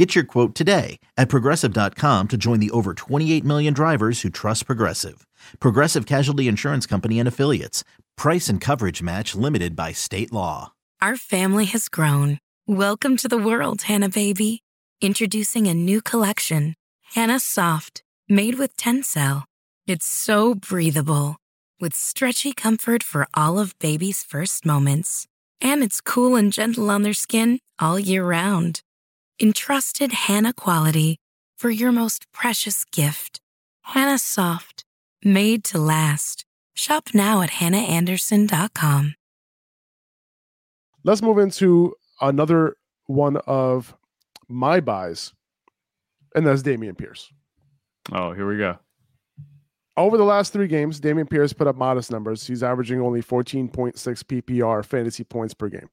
Get your quote today at progressive.com to join the over 28 million drivers who trust Progressive. Progressive Casualty Insurance Company and Affiliates. Price and coverage match limited by state law. Our family has grown. Welcome to the world, Hanna baby. Introducing a new collection, Hanna Soft, made with Tencel. It's so breathable, with stretchy comfort for all of baby's first moments. And it's cool and gentle on their skin all year round. Entrusted Hanna quality for your most precious gift. Hanna Soft, made to last. Shop now at hannaandersson.com. Let's move into another one of my buys, and that's Dameon Pierce. Oh, here we go. Over the last three games, Dameon Pierce put up modest numbers. He's averaging only 14.6 PPR fantasy points per game.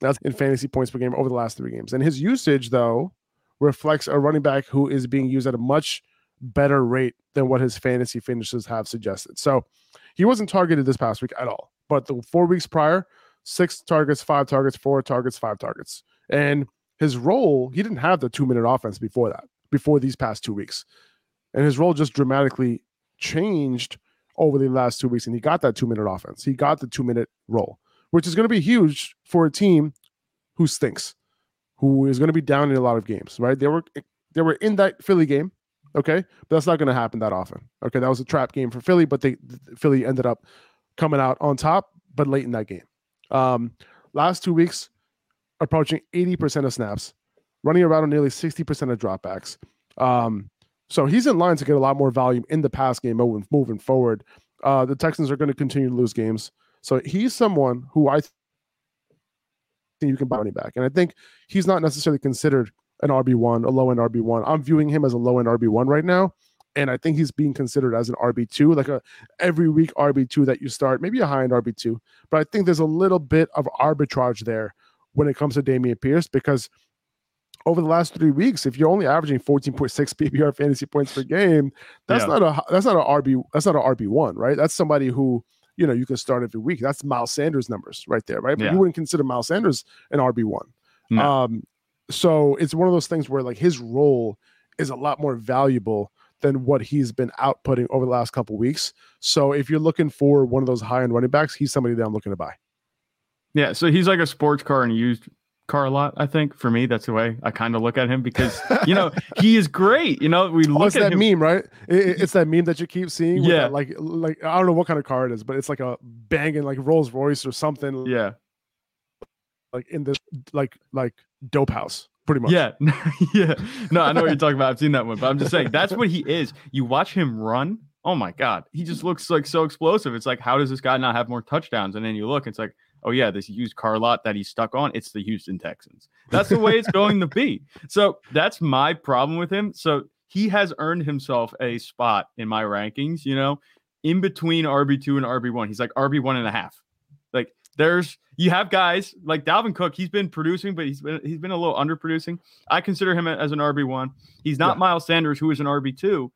That's in fantasy points per game over the last three games. And his usage, though, reflects a running back who is being used at a much better rate than what his fantasy finishes have suggested. So he wasn't targeted this past week at all. But the four weeks prior, six targets, five targets, four targets, five targets. And his role, he didn't have the two minute offense before that, before these past two weeks. And his role just dramatically changed over the last two weeks. And he got that two minute offense. He got the two minute role, which is going to be huge for a team who stinks, who is going to be down in a lot of games, right? They were they were in that Philly game, okay, but that's not going to happen that often. Okay, that was a trap game for Philly, but they Philly ended up coming out on top, but late in that game. Um, last two weeks, approaching 80% of snaps, running around on nearly 60% of dropbacks. Um, so he's in line to get a lot more volume in the pass game moving, moving forward. Uh, the Texans are going to continue to lose games. So he's someone who I think you can buy money back. And I think he's not necessarily considered an RB1, a low end RB1. I'm viewing him as a low end RB1 right now. And I think he's being considered as an RB2, like a every week RB2 that you start, maybe a high end RB2. But I think there's a little bit of arbitrage there when it comes to Dameon Pierce because over the last three weeks, if you're only averaging 14.6 PPR fantasy points per game, that's yeah. not a that's not an RB that's not an RB one, right? That's somebody who you know you can start every week. That's Miles Sanders numbers right there, right? But yeah. you wouldn't consider Miles Sanders an RB one. No. Um, so it's one of those things where like his role is a lot more valuable than what he's been outputting over the last couple weeks. So if you're looking for one of those high end running backs, he's somebody that I'm looking to buy. Yeah, so he's like a sports car and used car a lot. I think for me, that's the way I kind of look at him because you know he is great. You know, we oh, look oh, it's at that him. meme, right? It, it's that meme that you keep seeing. Yeah, that, like like I don't know what kind of car it is, but it's like a banging like Rolls Royce or something. Yeah, like in this like like dope house pretty much. Yeah. yeah. No, I know what you're talking about. I've seen that one, but I'm just saying that's what he is. You watch him run. Oh my God. He just looks like so explosive. It's like, how does this guy not have more touchdowns? And then you look, it's like, oh yeah, this used car lot that he's stuck on. It's the Houston Texans. That's the way it's going to be. So that's my problem with him. So he has earned himself a spot in my rankings, you know, in between RB2 and RB1. He's like RB1 and a half. Like there's you have guys like Dalvin Cook. He's been producing, but he's been he's been a little underproducing. I consider him as an RB one. He's not yeah. Miles Sanders, who is an RB two.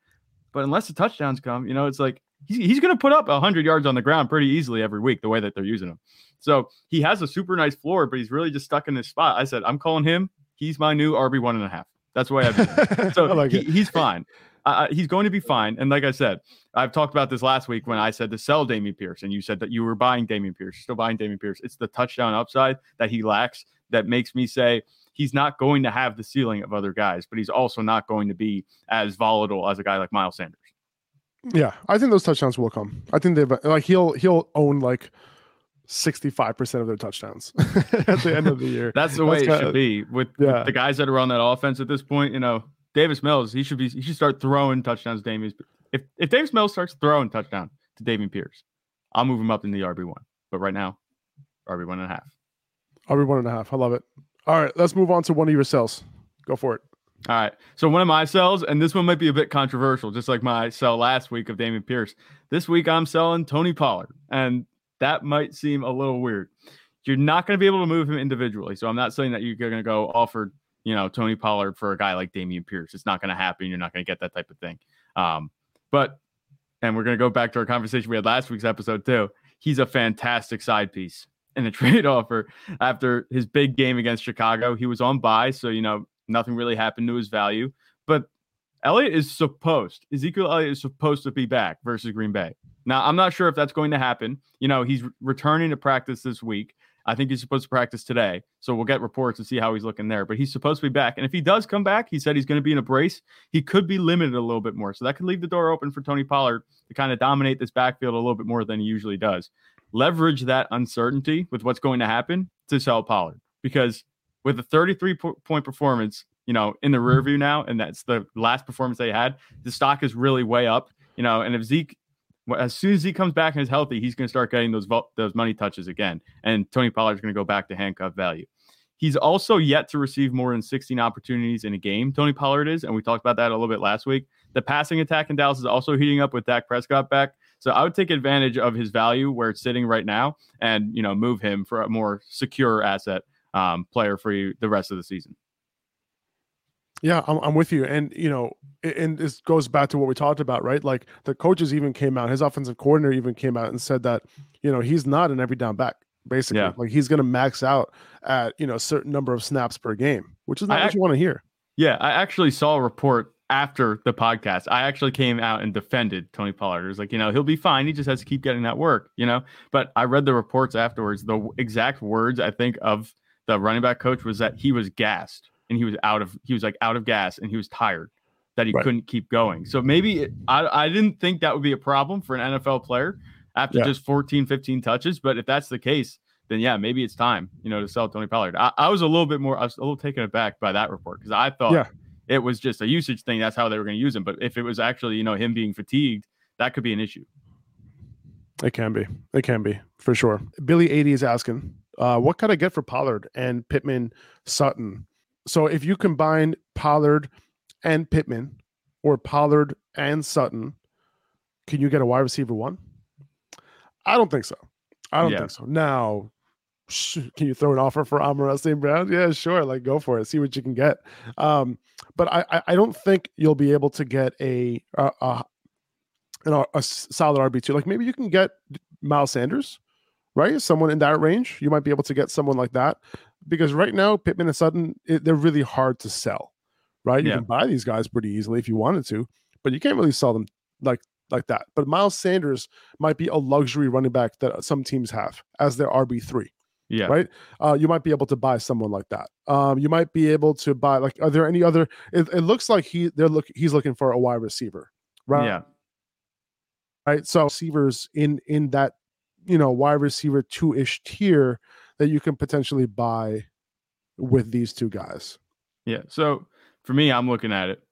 But unless the touchdowns come, you know, it's like he's, he's going to put up 100 yards on the ground pretty easily every week, the way that they're using him. So he has a super nice floor, but he's really just stuck in this spot. I said, I'm calling him. He's my new RB one and a half. That's the way I've So like he, he's fine. Uh, he's going to be fine. And like I said, I've talked about this last week when I said to sell Dameon Pierce, and you said that you were buying Dameon Pierce. You're still buying Dameon Pierce. It's the touchdown upside that he lacks that makes me say he's not going to have the ceiling of other guys, but he's also not going to be as volatile as a guy like Miles Sanders. Yeah, I think those touchdowns will come. I think they've like he'll he'll own like 65% of their touchdowns at the end of the year. That's the way That's it kinda, should be with, yeah. the guys that are on that offense at this point. You know, Davis Mills, he should be he should start throwing touchdowns. Dameon, if if Davis Mills starts throwing touchdown to Dameon Pierce, I'll move him up in the RB one. But right now, RB one and a half. RB one and a half. I love it. All right, let's move on to one of your cells. Go for it. All right. So one of my sells, and this one might be a bit controversial, just like my sell last week of Dameon Pierce. This week I'm selling Tony Pollard, and that might seem a little weird. You're not going to be able to move him individually, so I'm not saying that you're going to go offer, you know, Tony Pollard for a guy like Dameon Pierce. It's not going to happen. You're not going to get that type of thing. Um, but, and we're going to go back to our conversation we had last week's episode too. He's a fantastic side piece in a trade offer after his big game against Chicago. He was on buy, so you know Nothing really happened to his value. But Elliott is supposed, Ezekiel Elliott is supposed to be back versus Green Bay. Now, I'm not sure if that's going to happen. You know, he's returning to practice this week. I think he's supposed to practice today. So we'll get reports and see how he's looking there. But he's supposed to be back. And if he does come back, he said he's going to be in a brace. He could be limited a little bit more. So that could leave the door open for Tony Pollard to kind of dominate this backfield a little bit more than he usually does. Leverage that uncertainty with what's going to happen to sell Pollard because with a 33 point performance, you know, in the rear view now, and that's the last performance they had, the stock is really way up, you know, and if Zeke, as soon as he comes back and is healthy, he's going to start getting those those money touches again, and Tony Pollard is going to go back to handcuff value. He's also yet to receive more than 16 opportunities in a game. Tony Pollard is, and we talked about that a little bit last week. The passing attack in Dallas is also heating up with Dak Prescott back. So I would take advantage of his value where it's sitting right now, and you know move him for a more secure asset um, player for you the rest of the season. Yeah, I'm, I'm with you. And, you know, and this goes back to what we talked about, right? Like the coaches even came out, his offensive coordinator even came out and said that, you know, he's not an every down back, basically. Yeah. Like he's going to max out at, you know, a certain number of snaps per game, which is not I what you want to hear. Yeah. I actually saw a report after the podcast. I actually came out and defended Tony Pollard. It was like, you know, he'll be fine. He just has to keep getting that work, you know? But I read the reports afterwards. The exact words I think of the running back coach was that he was gassed and he was out of he was like out of gas and he was tired that he right. couldn't keep going. So maybe it, I I didn't think that would be a problem for an NFL player after yeah. just 14 15 touches, but if that's the case, then yeah, maybe it's time, you know, to sell Tony Pollard. I, I was a little bit more I was a little taken aback by that report because I thought yeah. it was just a usage thing. That's how they were going to use him. But if it was actually, you know, him being fatigued, that could be an issue. It can be. It can be for sure. Billy 80 is asking, uh, what could I get for Pollard and Pittman Sutton? So if you combine Pollard and Pittman or Pollard and Sutton, can you get a wide receiver one? I don't think so. I don't yeah. think so. Now, can you throw an offer for Amon St. Brown? Yeah, sure. Like go for it. See what you can get. Um, but I, I don't think you'll be able to get a a, a, a solid RB two. Like maybe you can get Miles Sanders right? Someone in that range, you might be able to get someone like that because right now Pittman and Sutton it, they're really hard to sell, right? You yeah. can buy these guys pretty easily if you wanted to, but you can't really sell them like like that. But Miles Sanders might be a luxury running back that some teams have as their RB three. Yeah. Right. Uh, you might be able to buy someone like that. Um, you might be able to buy like. Are there any other? It, it looks like he they're look he's looking for a wide receiver. Right. Yeah. Right. So receivers in in that you know wide receiver two ish tier that you can potentially buy with these two guys. Yeah. So for me, I'm looking at it.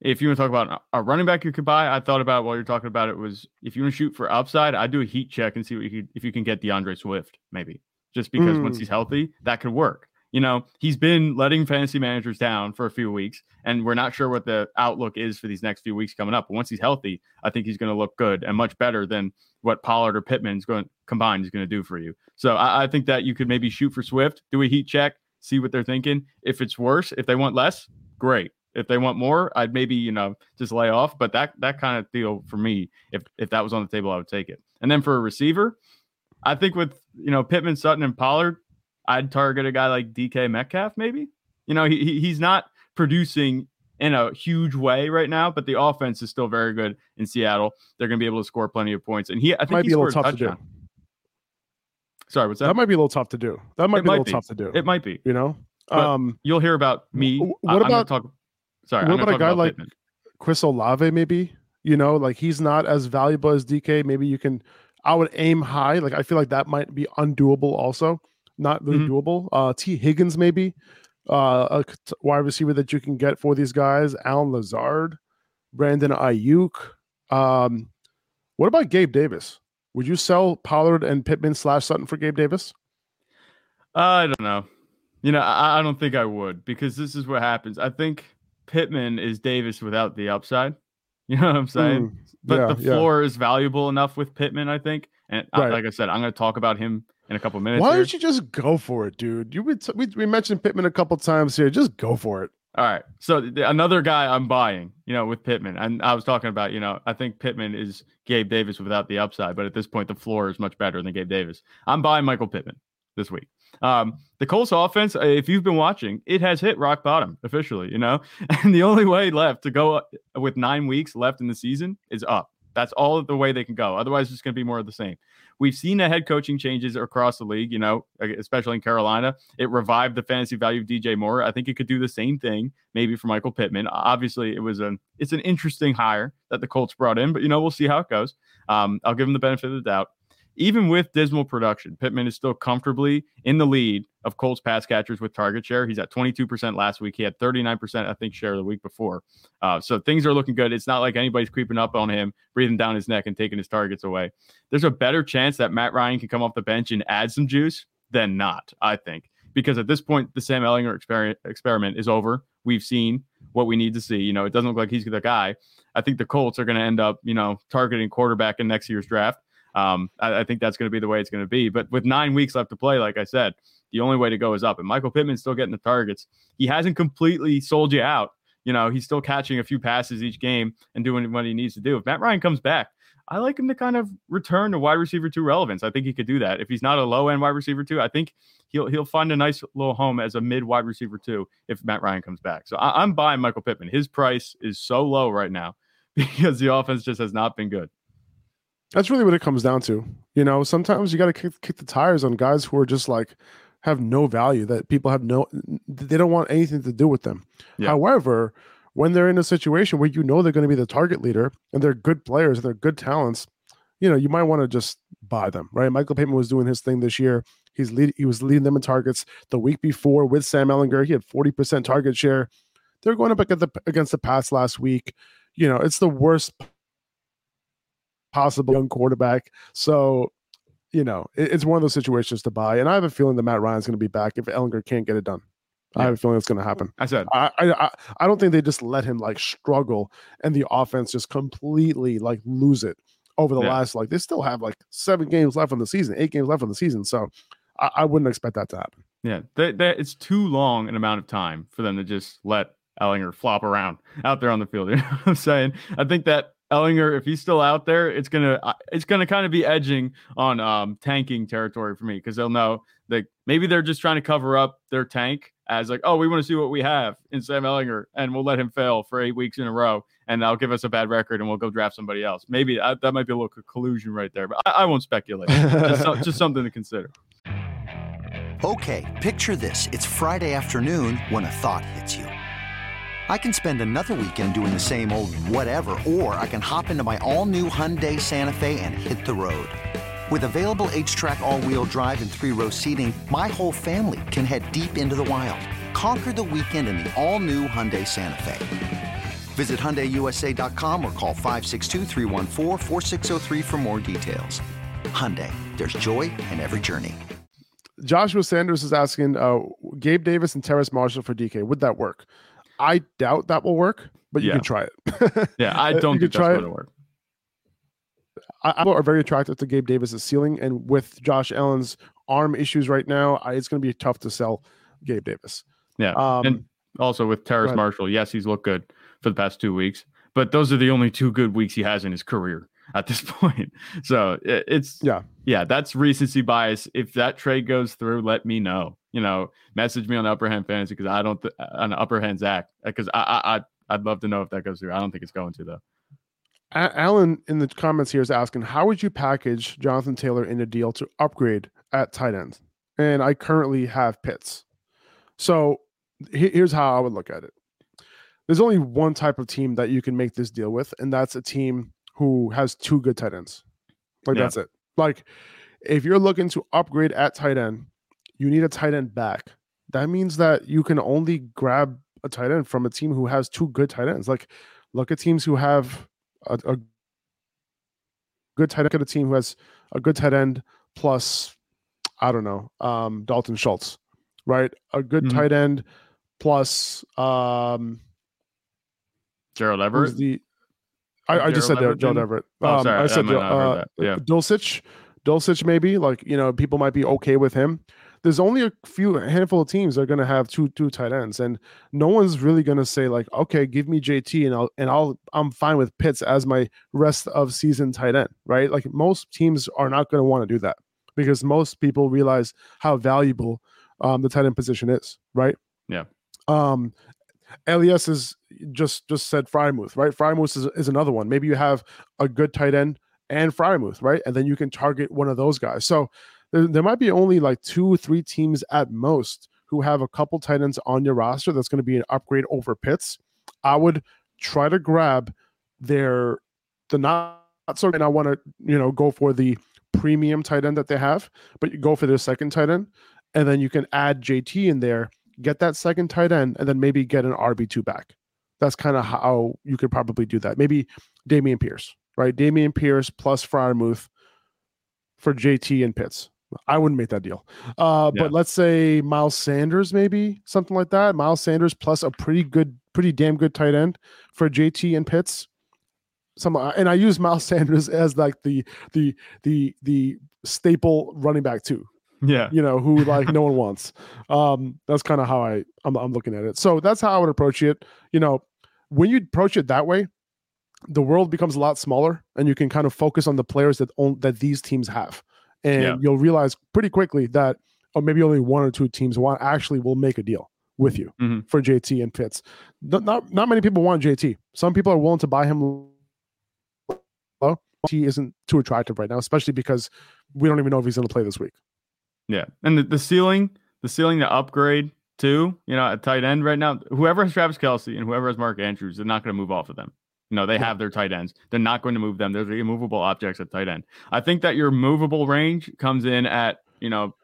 If you want to talk about a running back you could buy, I thought about while you're talking about it was if you want to shoot for upside, I'd do a heat check and see what you could, if you can get D'Andre Swift, maybe just because mm. once he's healthy, that could work you know, he's been letting fantasy managers down for a few weeks, and we're not sure what the outlook is for these next few weeks coming up. But once he's healthy, I think he's going to look good and much better than what Pollard or Pittman is going combined is going to do for you. So I, I, think that you could maybe shoot for Swift, do a heat check, see what they're thinking. If it's worse, if they want less, great. If they want more, I'd maybe you know just lay off. But that that kind of deal for me, if if that was on the table, I would take it. And then for a receiver, I think with you know Pittman, Sutton, and Pollard, I'd target a guy like DK Metcalf, maybe. You know, he, he's not producing in a huge way right now, but the offense is still very good in Seattle. They're going to be able to score plenty of points, and he I think might be a little tough to do. Sorry, what's that? That might be a little tough to do. That might it be a little be. tough to do. It might be. You know, um, you'll hear about me. What about talk? Sorry, what about a guy about like Pittman. Chris Olave? Maybe you know, like he's not as valuable as DK. Maybe you can. I would aim high. Like I feel like that might be undoable also not really mm-hmm. doable. Uh, Tee Higgins, maybe uh, a wide receiver that you can get for these guys. Allen Lazard, Brandon Aiyuk. Um, what about Gabe Davis? Would you sell Pollard and Pittman slash Sutton for Gabe Davis? I don't know. You know, I, I don't think I would because this is what happens. I think Pittman is Davis without the upside. You know what I'm saying? Mm, but yeah, the yeah. floor is valuable enough with Pittman, I think. And I- like I said, I'm going to talk about him in a couple minutes. Why don't you just go for it, dude? You t- we, we mentioned Pittman a couple times here. Just go for it. All right. So th- another guy I'm buying, you know, with Pittman, and I was talking about, you know, I think Pittman is Gabe Davis without the upside, but at this point, the floor is much better than Gabe Davis. I'm buying Michael Pittman this week. Um, the Colts offense, uh, if you've been watching, it has hit rock bottom officially, you know, and the only way left to go with nine weeks left in the season is up. That's all the way they can go. Otherwise, it's going to be more of the same. We've seen the head coaching changes across the league, you know, especially in Carolina. It revived the fantasy value of DJ Moore. I think it could do the same thing, maybe for Michael Pittman. Obviously, it was an it's an interesting hire that the Colts brought in, but you know, we'll see how it goes. Um, I'll give him the benefit of the doubt. Even with dismal production, Pittman is still comfortably in the lead of Colts pass catchers with target share. He's at 22% last week. He had 39%, I think, share the week before. Uh, so things are looking good. It's not like anybody's creeping up on him, breathing down his neck and taking his targets away. There's a better chance that Matt Ryan can come off the bench and add some juice than not, I think. Because at this point, the Sam Ehlinger experiment, experiment is over. We've seen what we need to see. You know, it doesn't look like he's the guy. I think the Colts are going to end up, you know, targeting quarterback in next year's draft. Um, I, I think that's going to be the way it's going to be. But with nine weeks left to play, like I said, the only way to go is up. And Michael Pittman's still getting the targets. He hasn't completely sold you out. You know, he's still catching a few passes each game and doing what he needs to do. If Matt Ryan comes back, I like him to kind of return to wide receiver two relevance. I think he could do that. If he's not a low end wide receiver two, I think he'll he'll find a nice little home as a mid wide receiver two if Matt Ryan comes back. So I, I'm buying Michael Pittman. His price is so low right now because the offense just has not been good. That's really what it comes down to. You know, sometimes you got to kick, kick the tires on guys who are just like have no value that people have no, they don't want anything to do with them. Yeah. However, when they're in a situation where you know they're going to be the target leader and they're good players and they're good talents, you know, you might want to just buy them, right? Michael Pittman was doing his thing this year. He's lead, he was leading them in targets the week before with Sam Ehlinger. He had 40% target share. They're going up against the, against the pass last week. You know, it's the worst possible young quarterback. So, you know, it- it's one of those situations to buy. And I have a feeling that Matt Ryan's going to be back if Ehlinger can't get it done. I have a feeling it's going to happen. I said, I, I I- I don't think they just let him like struggle and the offense just completely like lose it over the Yeah. last like they still have like seven games left on the season, eight games left on the season. So I, I wouldn't expect that to happen. Yeah, they, they, it's too long an amount of time for them to just let Ehlinger flop around out there on the field. You know what I'm saying? I think that Ehlinger, if he's still out there, it's gonna uh, it's gonna kind of be edging on um, tanking territory for me because they'll know that maybe they're just trying to cover up their tank as like, oh, we want to see what we have in Sam Ehlinger, and we'll let him fail for eight weeks in a row, and that'll give us a bad record, and we'll go draft somebody else. Maybe uh, that might be a little collusion right there, but I, I won't speculate. just, just something to consider. Okay, picture this. It's Friday afternoon when a thought hits you. I can spend another weekend doing the same old whatever, or I can hop into my all new Hyundai Santa Fe and hit the road. With available HTRAC, all wheel drive, and three row seating, my whole family can head deep into the wild. Conquer the weekend in the all new Hyundai Santa Fe. Visit HyundaiUSA.com or call 562-314-4603 for more details. Hyundai, there's joy in every journey. Joshua Sanders is asking uh, Gabe Davis and Terrace Marshall for DK. Would that work? I doubt that will work, but you Yeah. can try it. Yeah, I don't think that's going to work. I, I are very attracted to Gabe Davis's ceiling, and with Josh Allen's arm issues right now, I, it's going to be tough to sell Gabe Davis. Yeah, Um, and also with Terrace. Marshall, yes, he's looked good for the past two weeks, but those are the only two good weeks he has in his career at this point. So it, it's Yeah. yeah, that's recency bias. If that trade goes through, let me know. You know, message me on Upper Hand Fantasy because I don't th- uh, on Upper Hand Zach uh, because I, I I I'd love to know if that goes through. I don't think it's going to though. Alan in the comments here is asking, how would you package Jonathan Taylor in a deal to upgrade at tight end? And I currently have Pitts. So he- here's how I would look at it. There's only one type of team that you can make this deal with, and that's a team who has two good tight ends. Like Yeah. that's it. Like if you're looking to upgrade at tight end, you need a tight end back. That means that you can only grab a tight end from a team who has two good tight ends. Like look at teams who have a, a good tight end, Look at a team who has a good tight end plus, I don't know, um, Dalton Schultz, right? A good Mhm. tight end plus, um, Gerald Everett. the? I, I just said Gerald Gerald Everett. Oh, Um, sorry, I I said not uh. Yeah. Dulcich, Dulcich maybe like you know people might be okay with him. There's only a few a handful of teams that are going to have two two tight ends, and no one's really going to say like, okay, give me JT and I'll and I'll I'm fine with Pitts as my rest of season tight end, right? Like most teams are not going to want to do that because most people realize how valuable um, the tight end position is, right? Yeah. Um, Elias is just just said Freiermuth, right? Freiermuth is, is another one. Maybe you have a good tight end and Freiermuth, right? And then you can target one of those guys. So there, there might be only like two three teams at most who have a couple tight ends on your roster that's going to be an upgrade over Pitts. I would try to grab their the not so and I want to you know go for the premium tight end that they have, but you go for their second tight end, and then you can add JT in there, get that second tight end, and then maybe get an RB two back. That's kind of how you could probably do that. Maybe Dameon Pierce, right? Dameon Pierce plus Freiermuth for JT and Pitts. I wouldn't make that deal. Uh, Yeah. But let's say Miles Sanders, maybe something like that. Miles Sanders plus a pretty good, pretty damn good tight end for JT and Pitts. Some and I use Miles Sanders as like the the the the staple running back too Yeah. you know, who like no one wants. Um, that's kind of how I I'm, I'm looking at it. So that's how I would approach it. You know, when you approach it that way, the world becomes a lot smaller, and you can kind of focus on the players that own that these teams have, and Yeah. you'll realize pretty quickly that, or maybe only one or two teams want actually will make a deal with you Mhm. for JT and Pitts. Not, not not many people want JT. Some people are willing to buy him low. He isn't too attractive right now, especially because we don't even know if he's going to play this week. Yeah, and the, the ceiling, the ceiling to upgrade to, you know, at tight end right now, whoever has Travis Kelce and whoever has Mark Andrews, they're not going to move off of them. You know, they have their tight ends. They're not going to move them. They're the immovable objects at tight end. I think that your movable range comes in at, you know,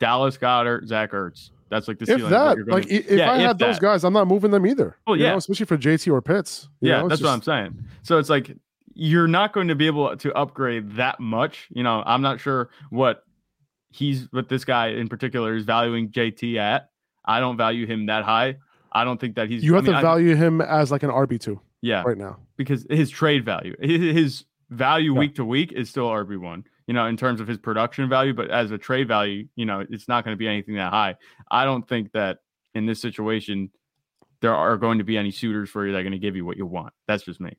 Dallas Goedert, Zach Ertz. That's like the if ceiling. that you're gonna- like if Yeah, i if had those guys i'm not moving them either Well, you yeah. know, especially for jt or pitts yeah, know, that's it's what I'm saying. So it's like you're not going to be able to upgrade that much. You know, I'm not sure what he's what this guy in particular is valuing JT at. I don't value him that high. I don't think that he's. you I have mean, to I- value him as like an rb2 yeah, right now because his trade value, his, his value Yeah. week to week is still RB one. You know, in terms of his production value, but as a trade value, you know, it's not going to be anything that high. I don't think that in this situation there are going to be any suitors for you that are going to give you what you want. That's just me.